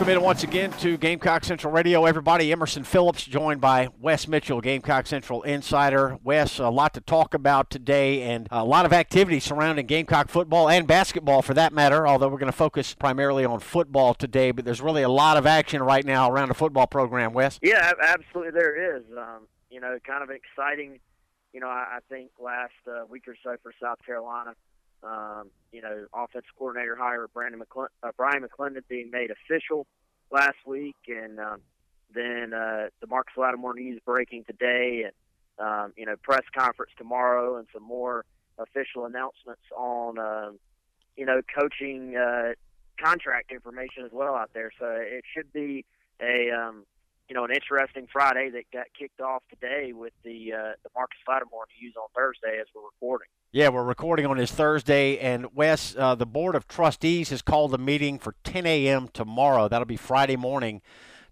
Welcome in once again to Gamecock Central Radio. Everybody, Emerson Phillips joined by Wes Mitchell, Gamecock Central Insider. Wes, a lot to talk about today and a lot of activity surrounding Gamecock football and basketball for that matter, although we're going to focus primarily on football today. But there's really a lot of action right now around the football program, Wes. Yeah, absolutely there is. Um, you know, kind of exciting, you know, I, I think last uh, week or so for South Carolina. Um, you know, offensive coordinator hire Brandon McClin- uh, Bryan McClendon being made official last week, and um, then uh, the Marcus Lattimore news breaking today, and um, you know, press conference tomorrow, and some more official announcements on um, you know coaching uh, contract information as well out there. So it should be a um, you know an interesting Friday that got kicked off today with the uh, the Marcus Lattimore news on Thursday as we're recording. Yeah, we're recording on this Thursday, and Wes, uh, the Board of Trustees has called a meeting for 10 a.m. tomorrow. That'll be Friday morning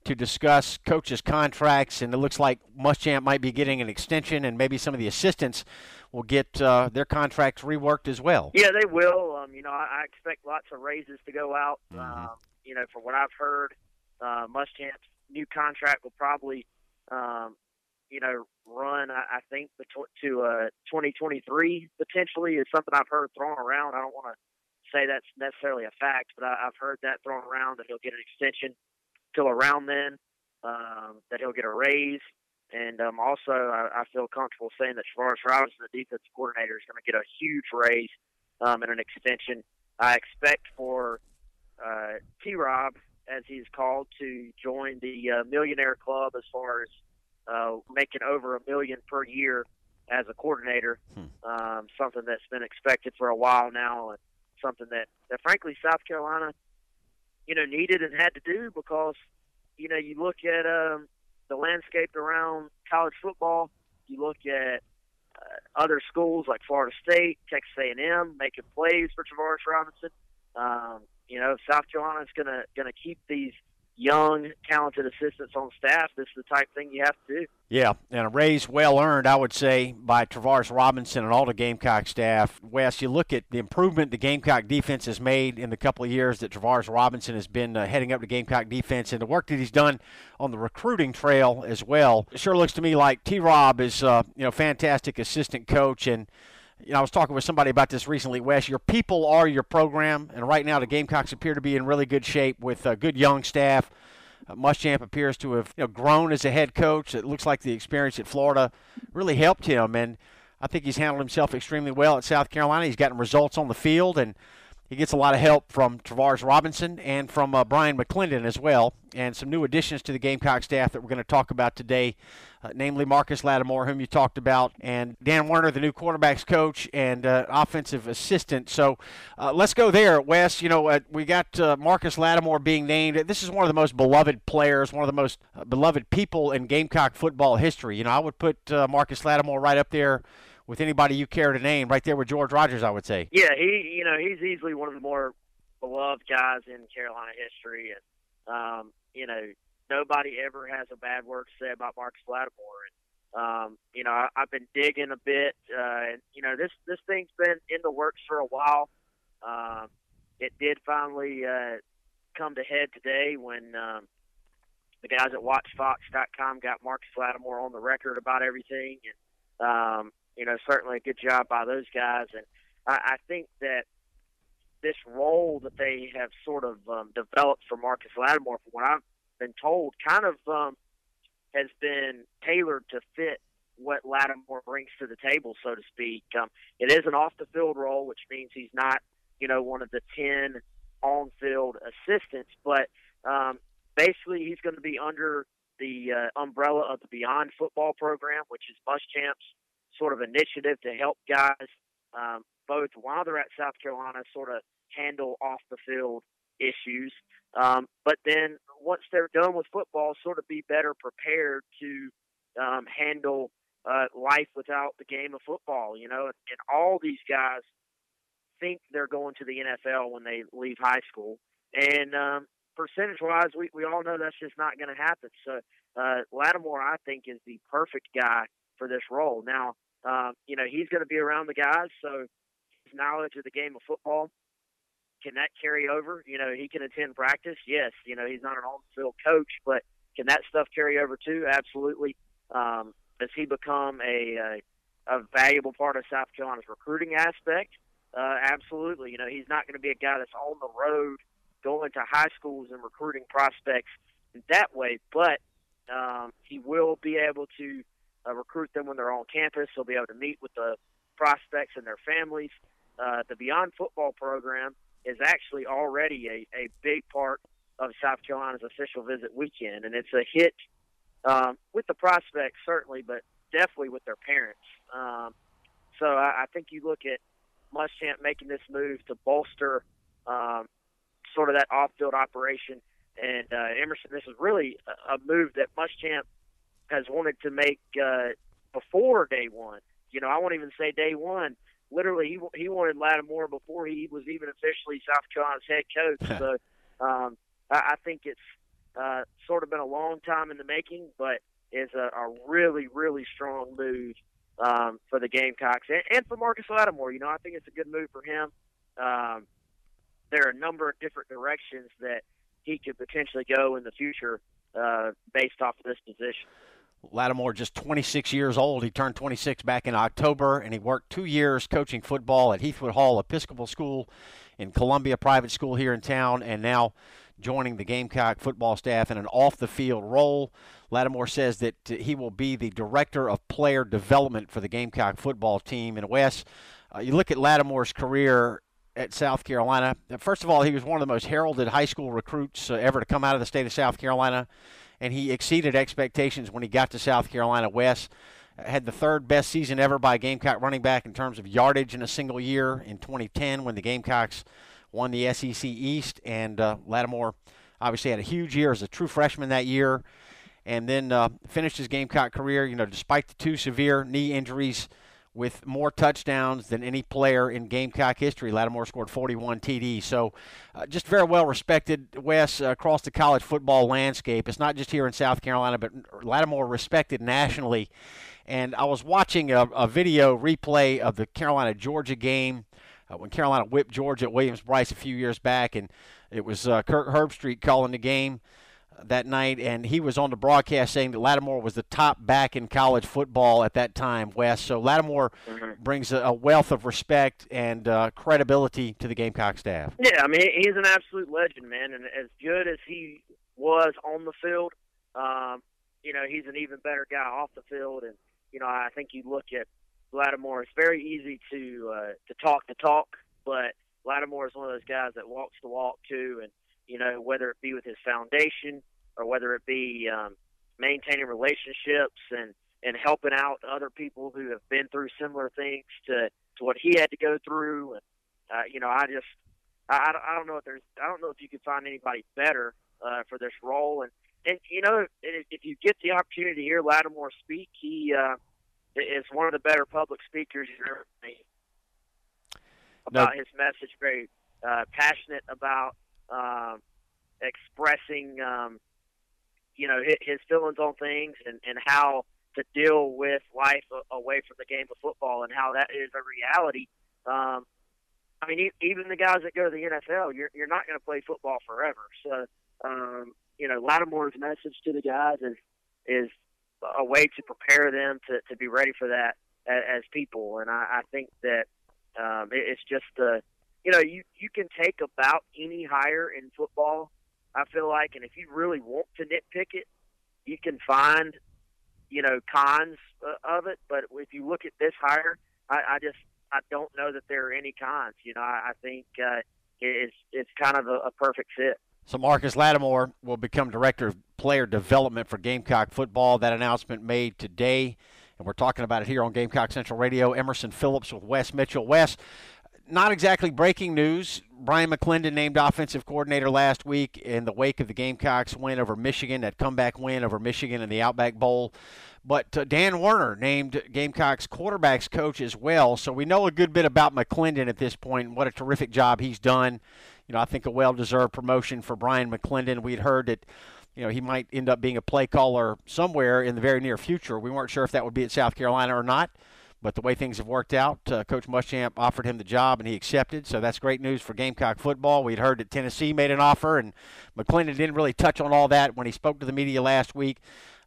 to discuss coaches' contracts, and it looks like Muschamp might be getting an extension, and maybe some of the assistants will get uh, their contracts reworked as well. Yeah, they will. Um, you know, I, I expect lots of raises to go out. Mhm. Um, you know, from what I've heard, uh, Muschamp's new contract will probably, um, you know, run. I, I think to uh, 2023 potentially is something I've heard thrown around. I don't want to say that's necessarily a fact, but I, I've heard that thrown around that he'll get an extension till around then. Um, that he'll get a raise. And um, also, I, I feel comfortable saying that Travaris Robinson, the defensive coordinator, is going to get a huge raise um, and an extension. I expect for uh, T Rob, as he's called, to join the uh, millionaire club as far as uh, making over a million per year as a coordinator. Um, something that's been expected for a while now, and something that, that frankly South Carolina, you know, needed and had to do because, you know, you look at um, the landscape around college football. You look at uh, other schools like Florida State, Texas A&M making plays for Travaris Robinson. Um, you know, South Carolina's gonna gonna keep these young, talented assistants on staff, this is the type thing you have to do. Yeah, and a raise well earned, I would say, by Travaris Robinson and all the Gamecock staff. Wes, you look at the improvement the Gamecock defense has made in the couple of years that Travaris Robinson has been uh, heading up the Gamecock defense and the work that he's done on the recruiting trail as well. It sure looks to me like T Rob is, uh, you know, fantastic assistant coach. And, you know, I was talking with somebody about this recently, Wes. Your people are your program, and right now the Gamecocks appear to be in really good shape with a good young staff. Uh, Muschamp appears to have you know, grown as a head coach. It looks like the experience at Florida really helped him, and I think he's handled himself extremely well at South Carolina. He's gotten results on the field, and he gets a lot of help from Travaris Robinson and from uh, Bryan McClendon as well, and some new additions to the Gamecock staff that we're going to talk about today, uh, namely Marcus Lattimore, whom you talked about, and Dan Werner, the new quarterbacks coach and uh, offensive assistant. So uh, let's go there, Wes. You know, uh, we got uh, Marcus Lattimore being named. This is one of the most beloved players, one of the most beloved people in Gamecock football history. You know, I would put Marcus Lattimore right up there with anybody you care to name, right there with George Rogers, I would say. Yeah, he you know he's easily one of the more beloved guys in Carolina history, and um, you know nobody ever has a bad word to say about Marcus Lattimore. And um, you know I, I've been digging a bit, uh, and you know this this thing's been in the works for a while. Um, it did finally uh, come to head today when um, the guys at WatchFox.com got Marcus Lattimore on the record about everything, and um, you know certainly a good job by those guys. And I, I think that this role that they have sort of um, developed for Marcus Lattimore, from what I've been told, kind of um, has been tailored to fit what Lattimore brings to the table, so to speak. Um, it is an off-the-field role, which means he's not, you know, one of the ten on-field assistants, but um, basically he's going to be under the uh, umbrella of the Beyond Football program, which is Muschamp's sort of initiative to help guys um, both while they're at South Carolina sort of handle off the field issues, um, but then once they're done with football, sort of be better prepared to um, handle uh, life without the game of football. You know, and, all these guys think they're going to the NFL when they leave high school, and um, percentage wise, we we all know that's just not going to happen. So uh, Lattimore, I think, is the perfect guy for this role. Now, um, you know, he's going to be around the guys, so his knowledge of the game of football can that carry over? You know, he can attend practice. Yes, you know, he's not an on-field coach, but can that stuff carry over too? Absolutely. Um, does he become a, a a valuable part of South Carolina's recruiting aspect? Uh, absolutely. You know, he's not going to be a guy that's on the road going to high schools and recruiting prospects that way, but um, he will be able to uh, recruit them when they're on campus. They'll be able to meet with the prospects and their families. Uh, the Beyond Football program is actually already a, a big part of South Carolina's official visit weekend, and it's a hit um, with the prospects certainly, but definitely with their parents. Um, so I, I think you look at Muschamp making this move to bolster um, sort of that off-field operation, and uh, Emerson. This is really a, a move that Muschamp has wanted to make uh, before day one. You know, I won't even say day one literally he he wanted Lattimore before he was even officially South Carolina's head coach. so um, I, I think it's uh, sort of been a long time in the making, but is a, a really really strong move um, for the Gamecocks and, and for Marcus Lattimore. You know, I think it's a good move for him. Um, there are a number of different directions that he could potentially go in the future uh, based off of this position. Lattimore just 26 years old. He turned 26 back in October, and he worked two years coaching football at Heathwood Hall Episcopal School in Columbia Private School here in town, and now joining the Gamecock football staff in an off the field role. Lattimore says that he will be the director of player development for the Gamecock football team. And Wes, uh, you look at Lattimore's career at South Carolina. First of all, he was one of the most heralded high school recruits uh, ever to come out of the state of South Carolina and he exceeded expectations when he got to South Carolina Wes. Had the third best season ever by Gamecock running back in terms of yardage in a single year in 2010 when the Gamecocks won the SEC East. And uh, Lattimore obviously had a huge year as a true freshman that year and then uh, finished his Gamecock career, you know, despite the two severe knee injuries with more touchdowns than any player in Gamecock history. Lattimore scored 41 TDs. So uh, just very well respected, Wes, uh, across the college football landscape. It's not just here in South Carolina, but Lattimore respected nationally. And I was watching a, a video replay of the Carolina Georgia game uh, when Carolina whipped Georgia at Williams-Brice a few years back, and it was uh, Kirk Herbstreit calling the game that night, and he was on the broadcast saying that Lattimore was the top back in college football at that time, Wes. So Lattimore mm-hmm. brings a, wealth of respect and uh, credibility to the Gamecock staff. Yeah, I mean he's an absolute legend, man, and as good as he was on the field, um, you know he's an even better guy off the field. And you know I think you look at Lattimore; it's very easy to uh, to talk the talk, but Lattimore is one of those guys that walks the walk too, and you know, whether it be with his foundation or whether it be um, maintaining relationships and, and helping out other people who have been through similar things to, to what he had to go through. And, uh, you know, I just, I, I don't know if there's, I don't know if you could find anybody better uh, for this role. And, and, you know, if, if you get the opportunity to hear Lattimore speak, he uh, is one of the better public speakers you've ever seen about no. his message, very uh, passionate about um, expressing, um, you know, his, feelings on things and, and how to deal with life away from the game of football and how that is a reality. Um, I mean, even the guys that go to the NFL, you're you're not going to play football forever. So, um, you know, Lattimore's message to the guys is is a way to prepare them to to be ready for that as, as people. And I, I think that um, it, it's just the you know, you you can take about any hire in football. I feel like, and if you really want to nitpick it, you can find, you know, cons uh, of it. But if you look at this hire, I, I just I don't know that there are any cons. You know, I, I think uh, it's it's kind of a, a perfect fit. So Marcus Lattimore will become director of player development for Gamecock football. That announcement made today and we're talking about it here on Gamecock Central Radio. Emerson Phillips with Wes Mitchell. Wes, not exactly breaking news. Bryan McClendon named offensive coordinator last week in the wake of the Gamecocks win over Michigan, that comeback win over Michigan in the Outback Bowl. But uh, Dan Werner named Gamecocks quarterbacks coach as well. So we know a good bit about McClendon at this point. What a terrific job he's done. You know, I think a well-deserved promotion for Bryan McClendon. We'd heard that you know, he might end up being a play caller somewhere in the very near future. We weren't sure if that would be at South Carolina or not. But the way things have worked out, uh, Coach Muschamp offered him the job and he accepted. So that's great news for Gamecock football. We'd heard that Tennessee made an offer, and McClendon didn't really touch on all that when he spoke to the media last week.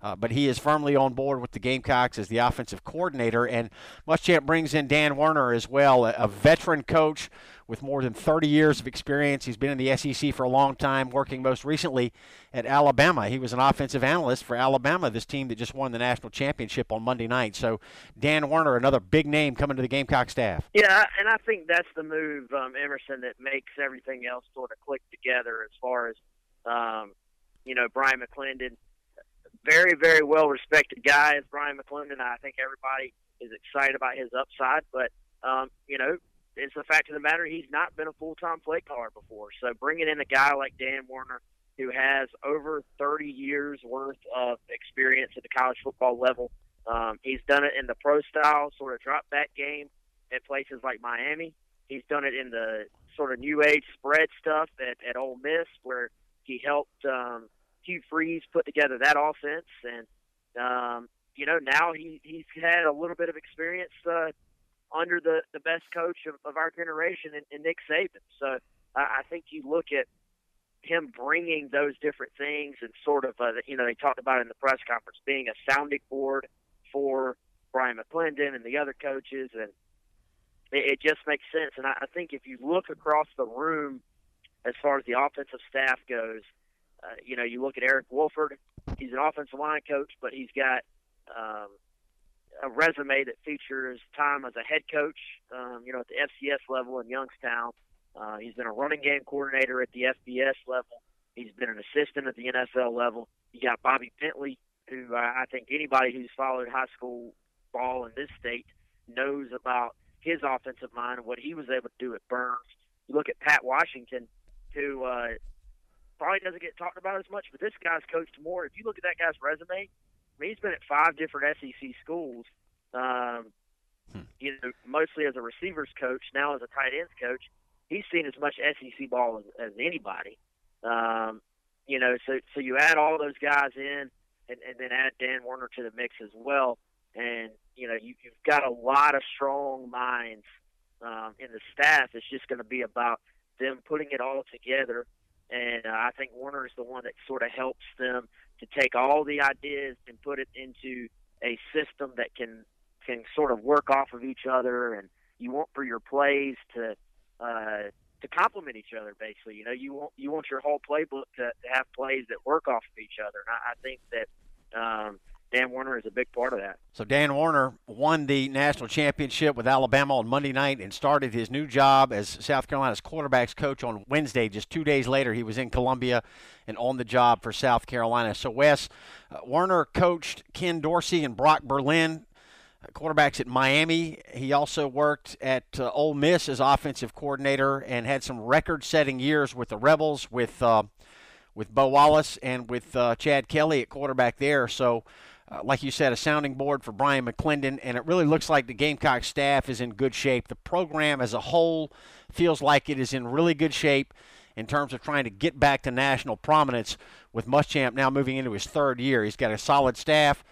Uh, but he is firmly on board with the Gamecocks as the offensive coordinator. And Muschamp brings in Dan Werner as well, a, a, veteran coach with more than 30 years of experience. He's been in the SEC for a long time, working most recently at Alabama. He was an offensive analyst for Alabama, this team that just won the national championship on Monday night. So Dan Werner, another big name coming to the Gamecock staff. Yeah, and I think that's the move, um, Emerson, that makes everything else sort of click together as far as, um, you know, Bryan McClendon – very, very well respected guy is Bryan McClendon. I think everybody is excited about his upside, but um, you know, it's the fact of the matter he's not been a full time play caller before. So bringing in a guy like Dan Werner, who has over 30 years worth of experience at the college football level. Um, he's done it in the pro style sort of drop back game at places like Miami. He's done it in the sort of new age spread stuff at, at Ole Miss, where he helped um, Hugh Freeze put together that offense, and um, you know now he he's had a little bit of experience uh, under the the best coach of, of our generation in, in Nick Saban. So I, I think you look at him bringing those different things and sort of uh, you know they talked about in the press conference being a sounding board for Bryan McClendon and the other coaches, and it, it just makes sense. And I, I think if you look across the room as far as the offensive staff goes uh, you know, you look at Eric Wolford. He's an offensive line coach, but he's got um, a resume that features time as a head coach. Um, you know, at the FCS level in Youngstown. Uh, he's been a running game coordinator at the FBS level. He's been an assistant at the NFL level. You got Bobby Bentley, who uh, I think anybody who's followed high school ball in this state knows about his offensive mind and what he was able to do at Byrnes. You look at Pat Washington, who uh, probably doesn't get talked about as much, but this guy's coached more. If you look at that guy's resume, I mean, he's been at five different SEC schools. Um, hmm. You know, mostly as a receivers coach, now as a tight ends coach. He's seen as much SEC ball as, as anybody. Um, you know, so so you add all those guys in, and, and then add Dan Werner to the mix as well, and you know you, you've got a lot of strong minds um, in the staff. It's just going to be about them putting it all together and uh, I think Werner is the one that sort of helps them to take all the ideas and put it into a system that can can sort of work off of each other. And you want for your plays to uh, to complement each other. Basically, you know, you want you want your whole playbook to, to have plays that work off of each other. And I, I think that um, Dan Werner is a big part of that. So Dan Werner won the national championship with Alabama on Monday night and started his new job as South Carolina's quarterbacks coach on Wednesday. Just two days later, he was in Columbia and on the job for South Carolina. So Wes uh, Werner coached Ken Dorsey and Brock Berlin. Uh, quarterbacks at Miami. He also worked at uh, Ole Miss as offensive coordinator and had some record-setting years with the Rebels, with uh, with Bo Wallace and with uh, Chad Kelly at quarterback there. So uh, like you said, a sounding board for Bryan McClendon, and it really looks like the Gamecock staff is in good shape. The program as a whole feels like it is in really good shape in terms of trying to get back to national prominence with Muschamp now moving into his third year. He's got a solid staff.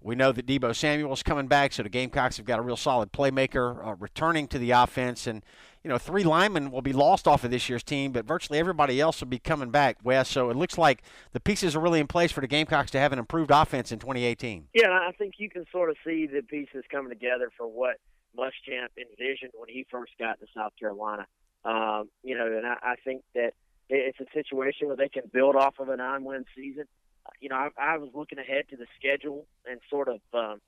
We know that Deebo Samuel's coming back, so the Gamecocks have got a real solid playmaker uh, returning to the offense. And, you know, three linemen will be lost off of this year's team, but virtually everybody else will be coming back, Wes. So it looks like the pieces are really in place for the Gamecocks to have an improved offense in 2018. Yeah, I think you can sort of see the pieces coming together for what Muschamp envisioned when he first got to South Carolina. Um, you know, and I, I think that it's a situation where they can build off of a nine-win season you know, I, I was looking ahead to the schedule and sort of, um,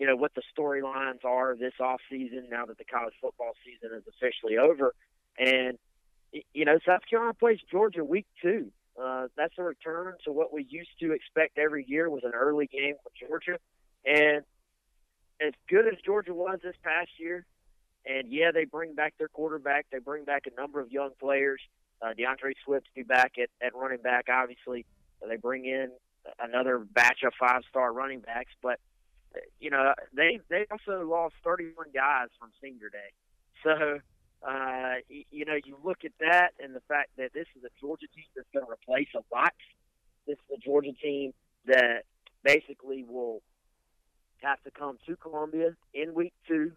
you know, what the storylines are this off season now that the college football season is officially over. And, you know, South Carolina plays Georgia week two. Uh, that's a return to what we used to expect every year was an early game for Georgia. And as good as Georgia was this past year, and yeah, they bring back their quarterback. They bring back a number of young players. Uh, D'Andre Swift be back at, at running back, obviously. They bring in another batch of five star running backs, but you know they they also lost 31 guys from senior day. So uh, you know you look at that and the fact that this is a Georgia team that's going to replace a lot. This is a Georgia team that basically will have to come to Columbia in week two,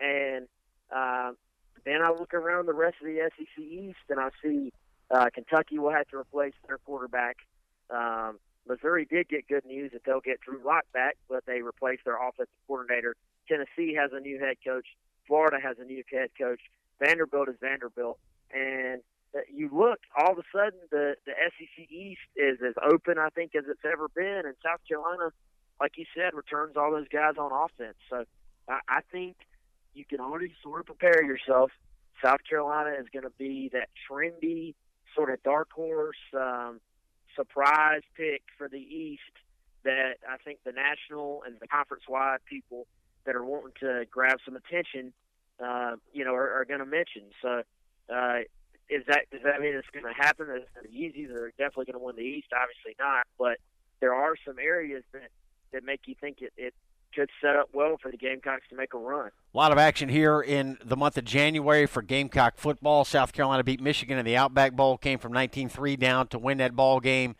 and uh, then I look around the rest of the SEC East and I see uh, Kentucky will have to replace their quarterback. Um, Missouri did get good news that they'll get Drew Lock back, but they replaced their offensive coordinator. Tennessee has a new head coach. Florida has a new head coach. Vanderbilt is Vanderbilt, and you look all of a sudden the the SEC East is as open I think as it's ever been, and South Carolina, like you said, returns all those guys on offense. So I, I think you can already sort of prepare yourself. South Carolina is going to be that trendy sort of dark horse um, surprise pick for the East that I think the national and the conference wide people that are wanting to grab some attention, uh, you know, are, are going to mention. So, uh, is that does that mean it's going to happen? Is it easy? They're definitely going to win the East. Obviously not, but there are some areas that that make you think it, it could set up well for the Gamecocks to make a run. A lot of action here in the month of January for Gamecock football. South Carolina beat Michigan in the Outback Bowl, came from 19-3 down to win that ball game.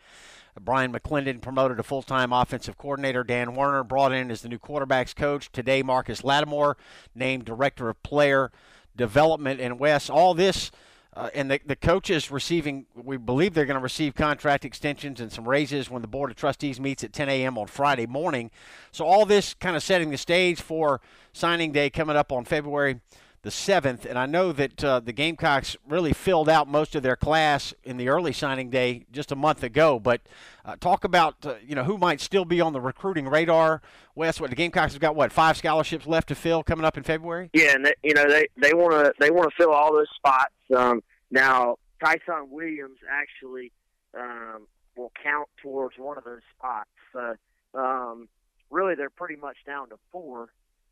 Bryan McClendon promoted to full-time offensive coordinator. Dan Werner brought in as the new quarterbacks coach. Today, Marcus Lattimore named director of player development. And Wes, all this – uh, and the, the coaches receiving, we believe they're going to receive contract extensions and some raises when the Board of Trustees meets at 10 a.m. on Friday morning. So, all this kind of setting the stage for signing day coming up on February the 7th. And I know that uh, the Gamecocks really filled out most of their class in the early signing day just a month ago. But uh, talk about, uh, you know, who might still be on the recruiting radar. Wes, what the Gamecocks have got, what, five scholarships left to fill coming up in February? Yeah, and they, you know, they, they want to they wanna fill all those spots. Um, now, Tyson Williams actually um, will count towards one of those spots. So, um, really, they're pretty much down to four.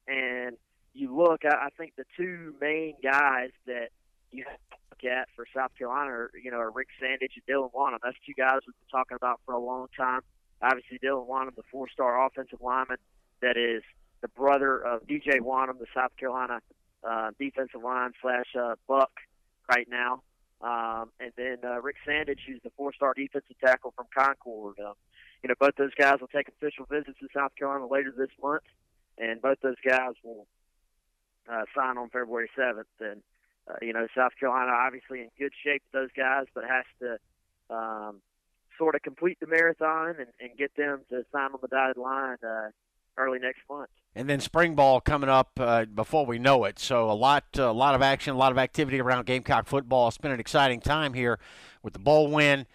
And you look, I, I think the two main guys that you have to look at for South Carolina are, you know, are Rick Sandidge and Dylan Wonnum. That's two guys we've been talking about for a long time. Obviously, Dylan Wonnum, the four-star offensive lineman that is the brother of DJ Wonnum, the South Carolina uh, defensive line slash uh, Buck right now. Um, and then uh, Rick Sandidge, who's the four-star defensive tackle from Concord. Um, you know, both those guys will take official visits to South Carolina later this month, and both those guys will uh, sign on February 7th. And uh, you know, South Carolina obviously in good shape with those guys, but has to um, sort of complete the marathon and, and get them to sign on the dotted line uh, early next month and then spring ball coming up uh, before we know it. So a lot, uh, a lot of action, a lot of activity around Gamecock football. It's been an exciting time here with the bowl win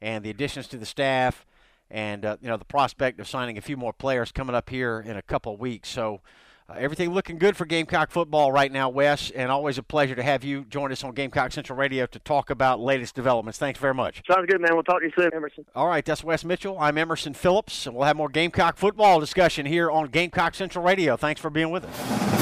and the additions to the staff, and uh, you know the prospect of signing a few more players coming up here in a couple of weeks. So uh, everything looking good for Gamecock football right now, Wes, and always a pleasure to have you join us on Gamecock Central Radio to talk about latest developments. Thanks very much. Sounds good, man. We'll talk to you soon, Emerson. All right, that's Wes Mitchell. I'm Emerson Phillips, and we'll have more Gamecock football discussion here on Gamecock Central Radio. Thanks for being with us.